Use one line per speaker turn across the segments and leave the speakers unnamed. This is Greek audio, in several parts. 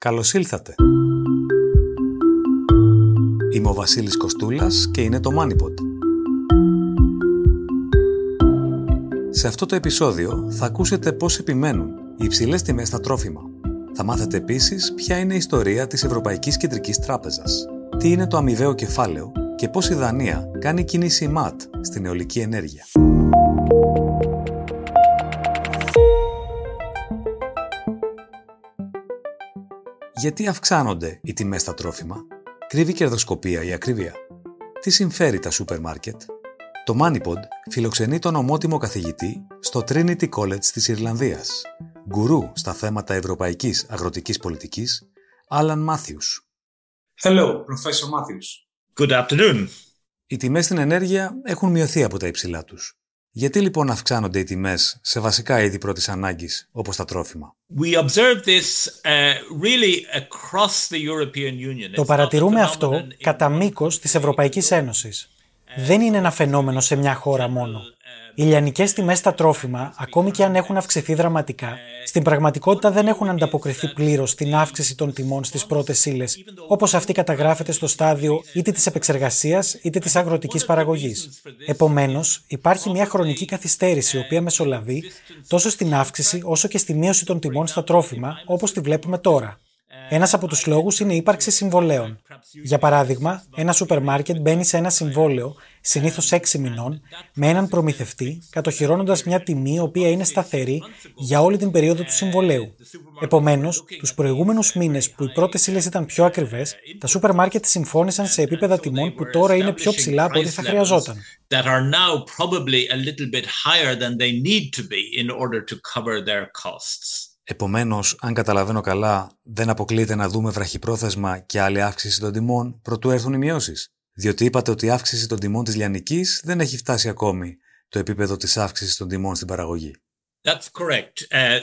Καλώς ήλθατε. Είμαι ο Βασίλης Κοστούλας και είναι το MoneyPod. Σε αυτό το επεισόδιο θα ακούσετε πώς επιμένουν οι υψηλές τιμές στα τρόφιμα. Θα μάθετε επίσης ποια είναι η ιστορία της Ευρωπαϊκής Κεντρικής Τράπεζας, τι είναι το αμοιβαίο κεφάλαιο και πώς η Δανία κάνει κίνηση ΜΑΤ στην αιωλική ενέργεια. Γιατί αυξάνονται οι τιμές στα τρόφιμα, κρύβει κερδοσκοπία η ακρίβεια. Τι συμφέρει τα σούπερ μάρκετ; Το Moneypod φιλοξενεί τον ομότιμο καθηγητή στο Trinity College της Ιρλανδίας, γκουρού στα θέματα ευρωπαϊκής αγροτικής πολιτικής, Alan Matthews.
Hello, Professor Matthews.
Good afternoon.
Οι τιμές στην ενέργεια έχουν μειωθεί από τα υψηλά τους. Γιατί λοιπόν αυξάνονται οι τιμές σε βασικά είδη πρώτης ανάγκης, όπως τα τρόφιμα;
We observe this uh, really across the European Union.
Το παρατηρούμε αυτό κατά μήκος της Ευρωπαϊκής Ένωσης. Δεν είναι ένα φαινόμενο σε μια χώρα μόνο. Οι λιανικές τιμές στα τρόφιμα, ακόμη και αν έχουν αυξηθεί δραματικά, στην πραγματικότητα δεν έχουν ανταποκριθεί πλήρως στην αύξηση των τιμών στις πρώτες ύλες, όπως αυτή καταγράφεται στο στάδιο είτε της επεξεργασίας είτε της αγροτικής παραγωγής. Επομένως, υπάρχει μια χρονική καθυστέρηση, η οποία μεσολαβεί τόσο στην αύξηση όσο και στη μείωση των τιμών στα τρόφιμα, όπως τη βλέπουμε τώρα. Ένας από τους λόγους είναι η ύπαρξη συμβολέων. Για παράδειγμα, ένα σούπερ μάρκετ μπαίνει σε ένα συμβόλαιο, συνήθως 6 μηνών, με έναν προμηθευτή, κατοχυρώνοντας μια τιμή η οποία είναι σταθερή για όλη την περίοδο του συμβολέου. Επομένως, τους προηγούμενους μήνες που οι πρώτες ύλες ήταν πιο ακριβές, τα σούπερ μάρκετ συμφώνησαν σε επίπεδα τιμών που τώρα είναι πιο ψηλά από ό,τι θα χρειαζόταν.
Επομένως, αν καταλαβαίνω καλά, δεν αποκλείεται να δούμε βραχυπρόθεσμα και άλλη αύξηση των τιμών προτού έρθουν οι μειώσεις. Διότι είπατε ότι η αύξηση των τιμών της λιανικής δεν έχει φτάσει ακόμη το επίπεδο της αύξησης των τιμών στην παραγωγή.
Uh,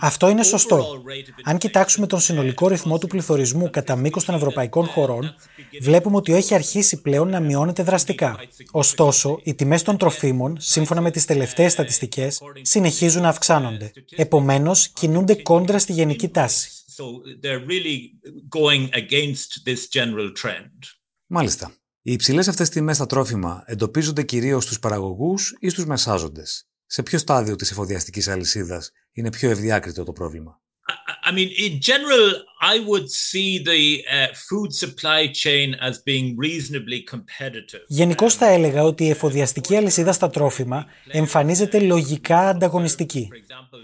Αυτό είναι σωστό. Αν κοιτάξουμε τον συνολικό ρυθμό του πληθωρισμού κατά μήκος των ευρωπαϊκών χωρών, βλέπουμε ότι έχει αρχίσει πλέον να μειώνεται δραστικά. Ωστόσο, οι τιμές των τροφίμων, σύμφωνα με τις τελευταίες στατιστικές, συνεχίζουν να αυξάνονται. Επομένως, κινούνται κόντρα στη γενική τάση.
Μάλιστα. Οι υψηλές αυτές τιμές στα τρόφιμα εντοπίζονται κυρίως στους παραγωγούς ή στους μεσάζοντες; Σε ποιο στάδιο της εφοδιαστικής αλυσίδας είναι πιο ευδιάκριτο το πρόβλημα;
I mean, in general, I would see the uh, food supply chain as being reasonably competitive.
Γενικώς θα έλεγα ότι η εφοδιαστική αλυσίδα στα τρόφιμα εμφανίζεται λογικά ανταγωνιστική.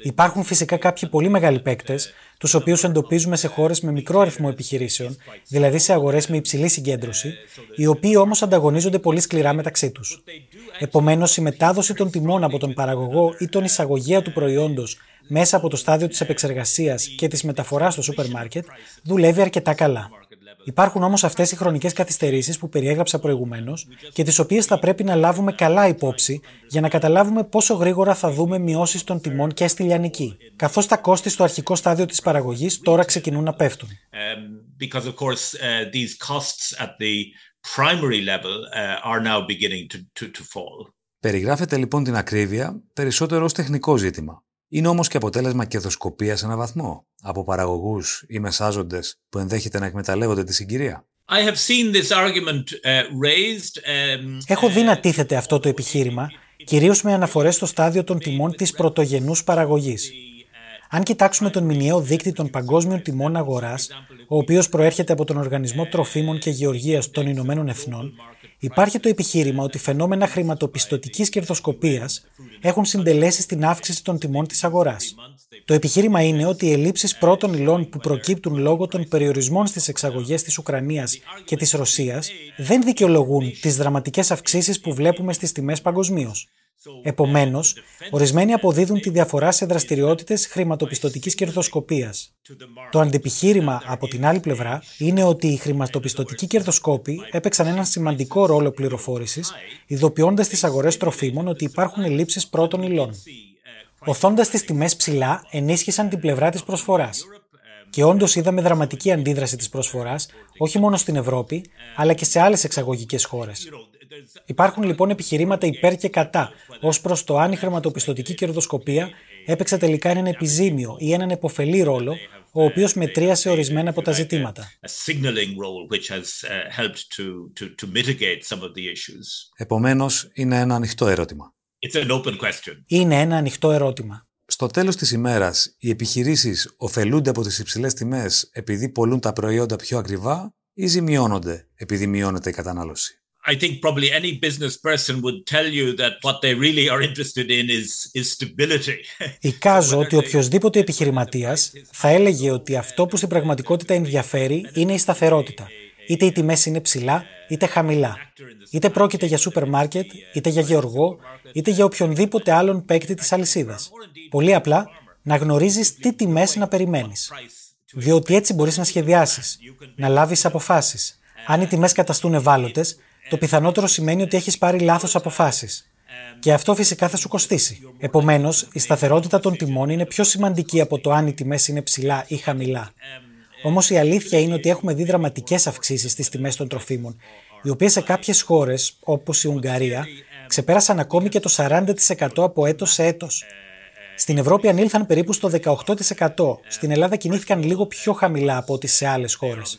Υπάρχουν φυσικά κάποιοι πολύ μεγάλοι παίκτες, τους οποίους εντοπίζουμε σε χώρες με μικρό αριθμό επιχειρήσεων, δηλαδή σε αγορές με υψηλή συγκέντρωση, οι οποίοι όμως ανταγωνίζονται πολύ σκληρά μεταξύ τους. Επομένως, η μετάδοση των τιμών από τον παραγωγό ή τον εισαγωγέα του προϊόντος μέσα από το στάδιο της επεξεργασίας και της μεταφοράς στο σούπερ μάρκετ δουλεύει αρκετά καλά. Υπάρχουν όμως αυτές οι χρονικές καθυστερήσεις που περιέγραψα προηγουμένως και τις οποίες θα πρέπει να λάβουμε καλά υπόψη για να καταλάβουμε πόσο γρήγορα θα δούμε μειώσεις των τιμών και στη λιανική, καθώς τα κόστη στο αρχικό στάδιο της παραγωγής τώρα ξεκινούν να πέφτουν.
Περιγράφεται λοιπόν την ακρίβεια περισσότερο ως τεχνικό ζήτημα. Είναι όμως και αποτέλεσμα κερδοσκοπίας σε έναν βαθμό από παραγωγούς ή μεσάζοντες που ενδέχεται να εκμεταλλεύονται τη συγκυρία.
Έχω δει να τίθεται αυτό το επιχείρημα, κυρίως με αναφορές στο στάδιο των τιμών της πρωτογενούς παραγωγής. Αν κοιτάξουμε τον μηνιαίο δείκτη των παγκόσμιων τιμών αγοράς, ο οποίος προέρχεται από τον Οργανισμό Τροφίμων και Γεωργίας των Ηνωμένων Εθνών, υπάρχει το επιχείρημα ότι φαινόμενα χρηματοπιστωτικής κερδοσκοπίας έχουν συντελέσει στην αύξηση των τιμών της αγοράς. Το επιχείρημα είναι ότι οι ελλείψεις πρώτων υλών που προκύπτουν λόγω των περιορισμών στις εξαγωγές της Ουκρανίας και της Ρωσίας δεν δικαιολογούν τις δραματικές αυξήσεις που βλέπουμε στις τιμές παγκοσμίως. Επομένως, ορισμένοι αποδίδουν τη διαφορά σε δραστηριότητες χρηματοπιστωτικής κερδοσκοπίας. Το αντιπιχείρημα, από την άλλη πλευρά, είναι ότι οι χρηματοπιστωτικοί κερδοσκόποι έπαιξαν έναν σημαντικό ρόλο πληροφόρησης, ειδοποιώντας τις αγορές τροφίμων ότι υπάρχουν ελλείψεις πρώτων υλών. Οθώντας τις τιμές ψηλά, ενίσχυσαν την πλευρά της προσφοράς. Και όντως είδαμε δραματική αντίδραση της προσφοράς, όχι μόνο στην Ευρώπη, αλλά και σε άλλες εξαγωγικές χώρες. Υπάρχουν λοιπόν επιχειρήματα υπέρ και κατά ως προς το αν η χρηματοπιστωτική κερδοσκοπία έπαιξε τελικά έναν επιζήμιο ή έναν εποφελή ρόλο, ο οποίος μετρίασε ορισμένα από τα ζητήματα.
Επομένως, είναι ένα ανοιχτό ερώτημα.
Είναι ένα ανοιχτό ερώτημα.
Στο τέλος της ημέρας, οι επιχειρήσεις ωφελούνται από τις υψηλές τιμές επειδή πολλούν τα προϊόντα πιο ακριβά ή ζημιώνονται επειδή μειώνεται η κατανάλωση;
I think probably any business person would tell you that what they really are interested in is, is stability.
Εικάζω ότι οποιοδήποτε επιχειρηματίας θα έλεγε ότι αυτό που στην πραγματικότητα ενδιαφέρει είναι η σταθερότητα. Είτε οι τιμές είναι ψηλά, είτε χαμηλά. Είτε πρόκειται για σούπερ μάρκετ, είτε για γεωργό, είτε για οποιονδήποτε άλλον παίκτη της αλυσίδας. Πολύ απλά, να γνωρίζεις τι τιμές να περιμένεις. Διότι έτσι μπορείς να σχεδιάσεις, να λάβεις αποφάσεις. Αν οι τιμές καταστούν ευάλωτες, το πιθανότερο σημαίνει ότι έχεις πάρει λάθος αποφάσεις. Και αυτό φυσικά θα σου κοστίσει. Επομένως, η σταθερότητα των τιμών είναι πιο σημαντική από το αν οι τιμές είναι ψηλά ή χαμηλά. Όμως η αλήθεια είναι ότι έχουμε δει δραματικές αυξήσεις στις τιμές των τροφίμων, οι οποίες σε κάποιες χώρες, όπως η Ουγγαρία, ξεπέρασαν ακόμη και το 40% από έτος σε έτος. Στην Ευρώπη ανήλθαν περίπου στο 18%. Στην Ελλάδα κινήθηκαν λίγο πιο χαμηλά από ό,τι σε άλλες χώρες.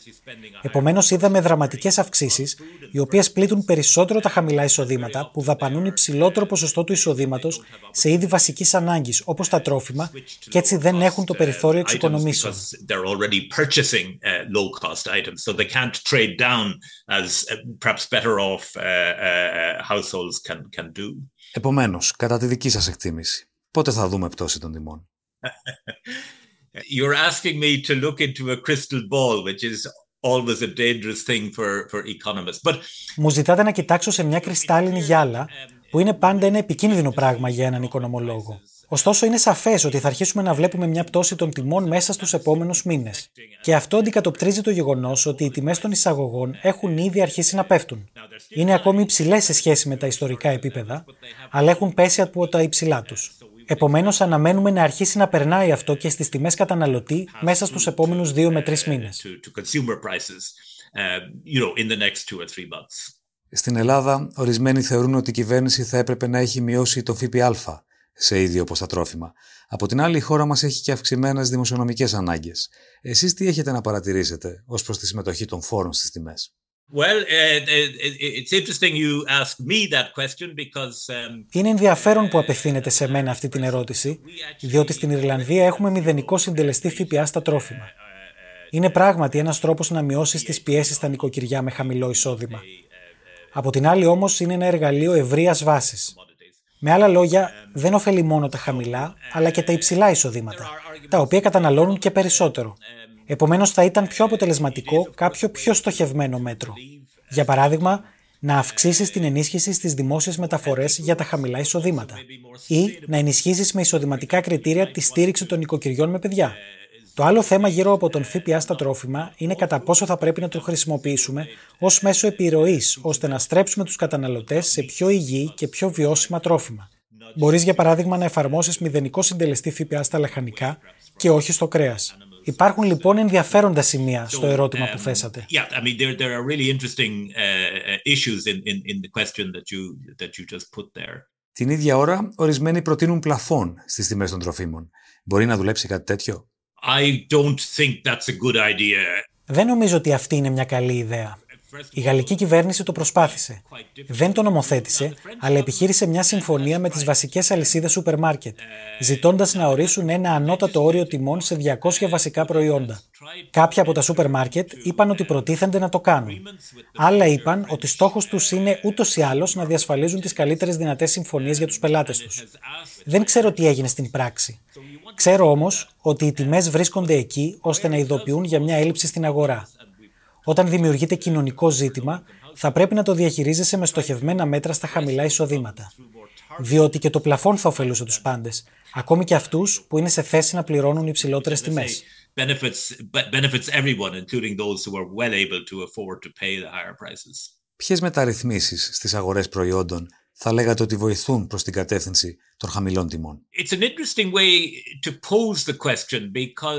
Επομένως, είδαμε δραματικές αυξήσεις, οι οποίες πλήττουν περισσότερο τα χαμηλά εισοδήματα, που δαπανούν υψηλότερο ποσοστό του εισοδήματος σε είδη βασικής ανάγκης, όπως τα τρόφιμα, και έτσι δεν έχουν το περιθώριο εξοικονομήσεων.
Επομένως, κατά τη δική σας εκτίμηση, Πότε θα δούμε πτώση των τιμών;
You're asking me to look into a crystal ball, which is always a dangerous thing for, for economists. But...
Μου ζητάτε να κοιτάξω σε μια κρυστάλλινη γυάλα, που είναι πάντα ένα επικίνδυνο πράγμα για έναν οικονομολόγο. Ωστόσο, είναι σαφές ότι θα αρχίσουμε να βλέπουμε μια πτώση των τιμών μέσα στους επόμενους μήνες. Και αυτό αντικατοπτρίζει το γεγονός ότι οι τιμές των εισαγωγών έχουν ήδη αρχίσει να πέφτουν. Είναι ακόμη υψηλές σε σχέση με τα ιστορικά επίπεδα, αλλά έχουν πέσει από τα υψηλά τους. Επομένως, αναμένουμε να αρχίσει να περνάει αυτό και στις τιμές καταναλωτή μέσα στους επόμενους δύο με τρεις μήνες.
Στην Ελλάδα, ορισμένοι θεωρούν ότι η κυβέρνηση θα έπρεπε να έχει μειώσει το ΦΠΑ σε ίδιο όπως τα τρόφιμα. Από την άλλη, η χώρα μας έχει και αυξημένες δημοσιονομικές ανάγκες. Εσείς τι έχετε να παρατηρήσετε ως προς τη συμμετοχή των φόρων στις τιμές;
Είναι ενδιαφέρον που απευθύνεται σε μένα αυτή την ερώτηση, διότι στην Ιρλανδία έχουμε μηδενικό συντελεστή ΦΠΑ στα τρόφιμα. Είναι πράγματι ένας τρόπος να μειώσεις τις πιέσεις στα νοικοκυριά με χαμηλό εισόδημα. Από την άλλη όμως είναι ένα εργαλείο ευρείας βάσης. Με άλλα λόγια, δεν ωφελεί μόνο τα χαμηλά, αλλά και τα υψηλά εισοδήματα, τα οποία καταναλώνουν και περισσότερο. Επομένως θα ήταν πιο αποτελεσματικό κάποιο πιο στοχευμένο μέτρο. Για παράδειγμα, να αυξήσεις την ενίσχυση στις δημόσιες μεταφορές για τα χαμηλά εισοδήματα ή να ενισχύσεις με εισοδηματικά κριτήρια τη στήριξη των οικοκυριών με παιδιά. Το άλλο θέμα γύρω από τον ΦΠΑ στα τρόφιμα είναι κατά πόσο θα πρέπει να το χρησιμοποιήσουμε ως μέσο επιρροής ώστε να στρέψουμε τους καταναλωτές σε πιο υγιή και πιο βιώσιμα τρόφιμα. Μπορείς, για παράδειγμα, να εφαρμόσεις μηδενικό συντελεστή ΦΠΑ στα λαχανικά και όχι στο κρέας. Υπάρχουν λοιπόν ενδιαφέροντα σημεία στο ερώτημα που θέσατε.
Την ίδια ώρα, ορισμένοι προτείνουν πλαφόν στις τιμές των τροφίμων. Μπορεί να δουλέψει κάτι τέτοιο;
Δεν νομίζω ότι αυτή είναι μια καλή ιδέα. Η γαλλική κυβέρνηση το προσπάθησε. Δεν το νομοθέτησε, αλλά επιχείρησε μια συμφωνία με τις βασικές αλυσίδες σούπερ μάρκετ, ζητώντας να ορίσουν ένα ανώτατο όριο τιμών σε 200 βασικά προϊόντα. Κάποια από τα σούπερ μάρκετ είπαν ότι προτίθενται να το κάνουν. Άλλα είπαν ότι στόχος τους είναι ούτως ή άλλως να διασφαλίζουν τις καλύτερες δυνατές συμφωνίες για τους πελάτες τους. Δεν ξέρω τι έγινε στην πράξη. Ξέρω όμως ότι οι τιμές βρίσκονται εκεί ώστε να ειδοποιούν για μια έλλειψη στην αγορά. Όταν δημιουργείται κοινωνικό ζήτημα, θα πρέπει να το διαχειρίζεσαι με στοχευμένα μέτρα στα χαμηλά εισοδήματα. Διότι και το πλαφόν θα ωφελούσε τους πάντες, ακόμη και αυτούς που είναι σε θέση να πληρώνουν υψηλότερες τιμές.
Ποιες μεταρρυθμίσεις στις αγορές προϊόντων θα λέγατε ότι βοηθούν προς την κατεύθυνση των χαμηλών τιμών.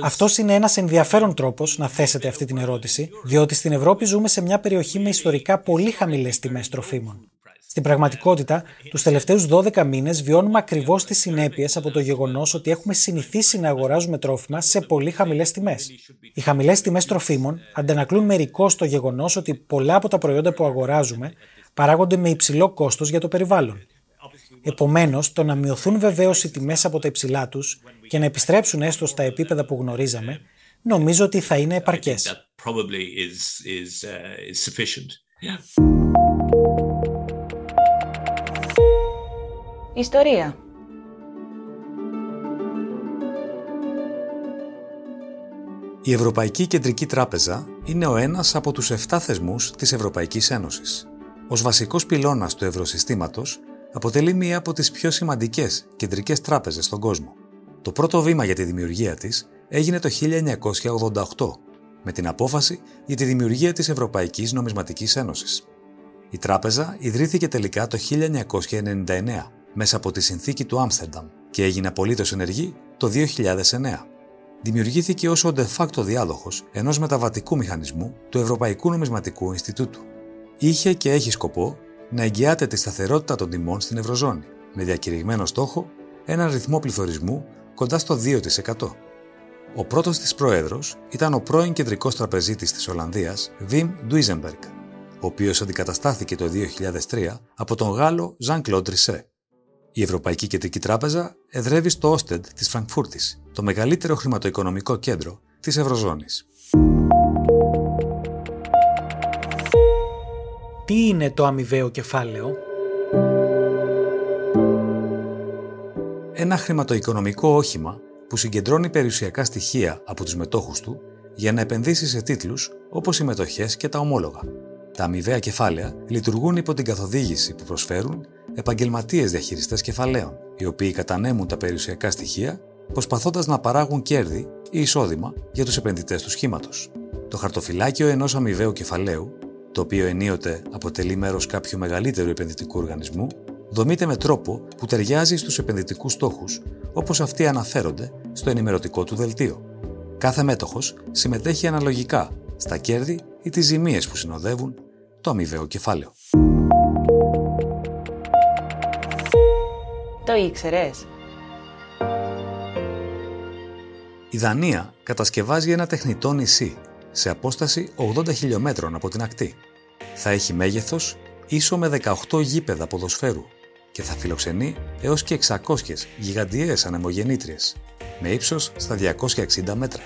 Αυτός είναι ένας ενδιαφέρον τρόπος να θέσετε αυτή την ερώτηση, διότι στην Ευρώπη ζούμε σε μια περιοχή με ιστορικά πολύ χαμηλές τιμές τροφίμων. Στην πραγματικότητα, τους τελευταίους 12 μήνες βιώνουμε ακριβώς τις συνέπειες από το γεγονός ότι έχουμε συνηθίσει να αγοράζουμε τρόφιμα σε πολύ χαμηλές τιμές. Οι χαμηλές τιμές τροφίμων αντανακλούν μερικώς το γεγονός ότι πολλά από τα προϊόντα που αγοράζουμε παράγονται με υψηλό κόστος για το περιβάλλον. Επομένως, το να μειωθούν βεβαίως οι τιμές από τα υψηλά τους και να επιστρέψουν έστω στα επίπεδα που γνωρίζαμε, νομίζω ότι θα είναι επαρκές.
Ιστορία
Η Ευρωπαϊκή Κεντρική Τράπεζα είναι ο ένας από τους 7 θεσμούς της Ευρωπαϊκής Ένωσης. Ως βασικός πυλώνας του ευρωσυστήματος, αποτελεί μία από τις πιο σημαντικές κεντρικές τράπεζες στον κόσμο. Το πρώτο βήμα για τη δημιουργία της έγινε το 1988, με την απόφαση για τη δημιουργία της Ευρωπαϊκής Νομισματικής Ένωσης. Η τράπεζα ιδρύθηκε τελικά το 1999 μέσα από τη συνθήκη του Άμστερνταμ και έγινε απολύτως ενεργή το 2009. Δημιουργήθηκε ως ο de facto διάδοχος ενός μεταβατικού μηχανισμού του Ευρωπαϊκού Νομισματικού Ινστιτούτου. Είχε και έχει σκοπό να εγγυάται τη σταθερότητα των τιμών στην Ευρωζώνη, με διακηρυγμένο στόχο έναν ρυθμό πληθωρισμού κοντά στο 2%. Ο πρώτος της πρόεδρος ήταν ο πρώην κεντρικός τραπεζίτης της Ολλανδίας, Βιμ Ντουίζεμπεργκ, ο οποίος αντικαταστάθηκε το 2003 από τον Γάλλο Ζαν Κλοντ Ρισέ. Η Ευρωπαϊκή Κεντρική Τράπεζα εδρεύει στο Όστεντ της Φραγκφούρτης, το μεγαλύτερο χρηματοοικονομικό κέντρο της Ευρωζώνης.
Τι είναι το αμοιβαίο κεφάλαιο;
Ένα χρηματοοικονομικό όχημα που συγκεντρώνει περιουσιακά στοιχεία από τους μετόχους του για να επενδύσει σε τίτλους όπως οι μετοχές και τα ομόλογα. Τα αμοιβαία κεφάλαια λειτουργούν υπό την καθοδήγηση που προσφέρουν επαγγελματίες διαχειριστές κεφαλαίων, οι οποίοι κατανέμουν τα περιουσιακά στοιχεία προσπαθώντας να παράγουν κέρδη ή εισόδημα για τους επενδυτές του σχήματος. Το χαρτοφυλάκιο ενός αμοιβαίου κεφαλαίου το οποίο ενίοτε αποτελεί μέρος κάποιου μεγαλύτερου επενδυτικού οργανισμού, δομείται με τρόπο που ταιριάζει στους επενδυτικούς στόχους, όπως αυτοί αναφέρονται στο ενημερωτικό του δελτίο. Κάθε μέτοχος συμμετέχει αναλογικά στα κέρδη ή τις ζημίες που συνοδεύουν το αμοιβαίο κεφάλαιο.
Το ήξερες;
Η Δανία κατασκευάζει ένα τεχνητό νησί σε απόσταση 80 χιλιόμετρων από την ακτή. Θα έχει μέγεθος ίσο με 18 γήπεδα ποδοσφαίρου και θα φιλοξενεί έως και 600 γιγαντιαίες ανεμογεννήτριες με ύψος στα 260 μέτρα.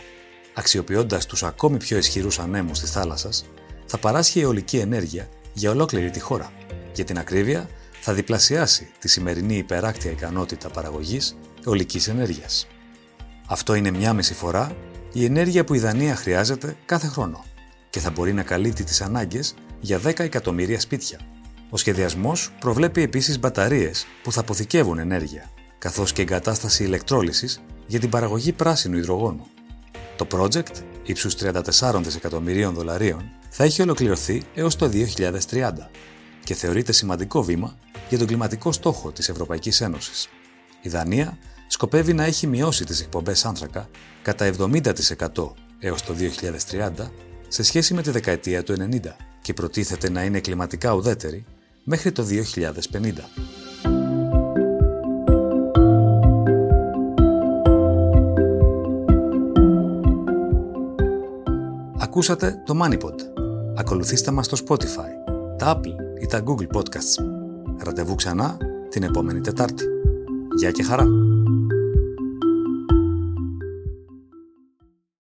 Αξιοποιώντας τους ακόμη πιο ισχυρούς ανέμους της θάλασσας, θα παράσχει αιωλική ενέργεια για ολόκληρη τη χώρα. Για την ακρίβεια, θα διπλασιάσει τη σημερινή υπεράκτια ικανότητα παραγωγής αιωλικής ενέργειας. Αυτό είναι μια μισή φορά η ενέργεια που η Δανία χρειάζεται κάθε χρόνο και θα μπορεί να καλύπτει τις ανάγκες για 10 εκατομμύρια σπίτια. Ο σχεδιασμός προβλέπει επίσης μπαταρίες που θα αποθηκεύουν ενέργεια, καθώς και εγκατάσταση ηλεκτρόλυσης για την παραγωγή πράσινου υδρογόνου. Το project, ύψους 34 δισεκατομμυρίων δολαρίων, θα έχει ολοκληρωθεί έως το 2030 και θεωρείται σημαντικό βήμα για τον κλιματικό στόχο της Ευρωπαϊκής Ένωσης. Η Δανία σκοπεύει να έχει μειώσει τις εκπομπές άνθρακα κατά 70% έως το 2030 σε σχέση με τη δεκαετία του 90 και προτίθεται να είναι κλιματικά ουδέτερη μέχρι το 2050. Ακούσατε το MoneyPod. Ακολουθήστε μας στο Spotify, τα Apple ή τα Google Podcasts. Ραντεβού ξανά την επόμενη Τετάρτη. Γεια και χαρά!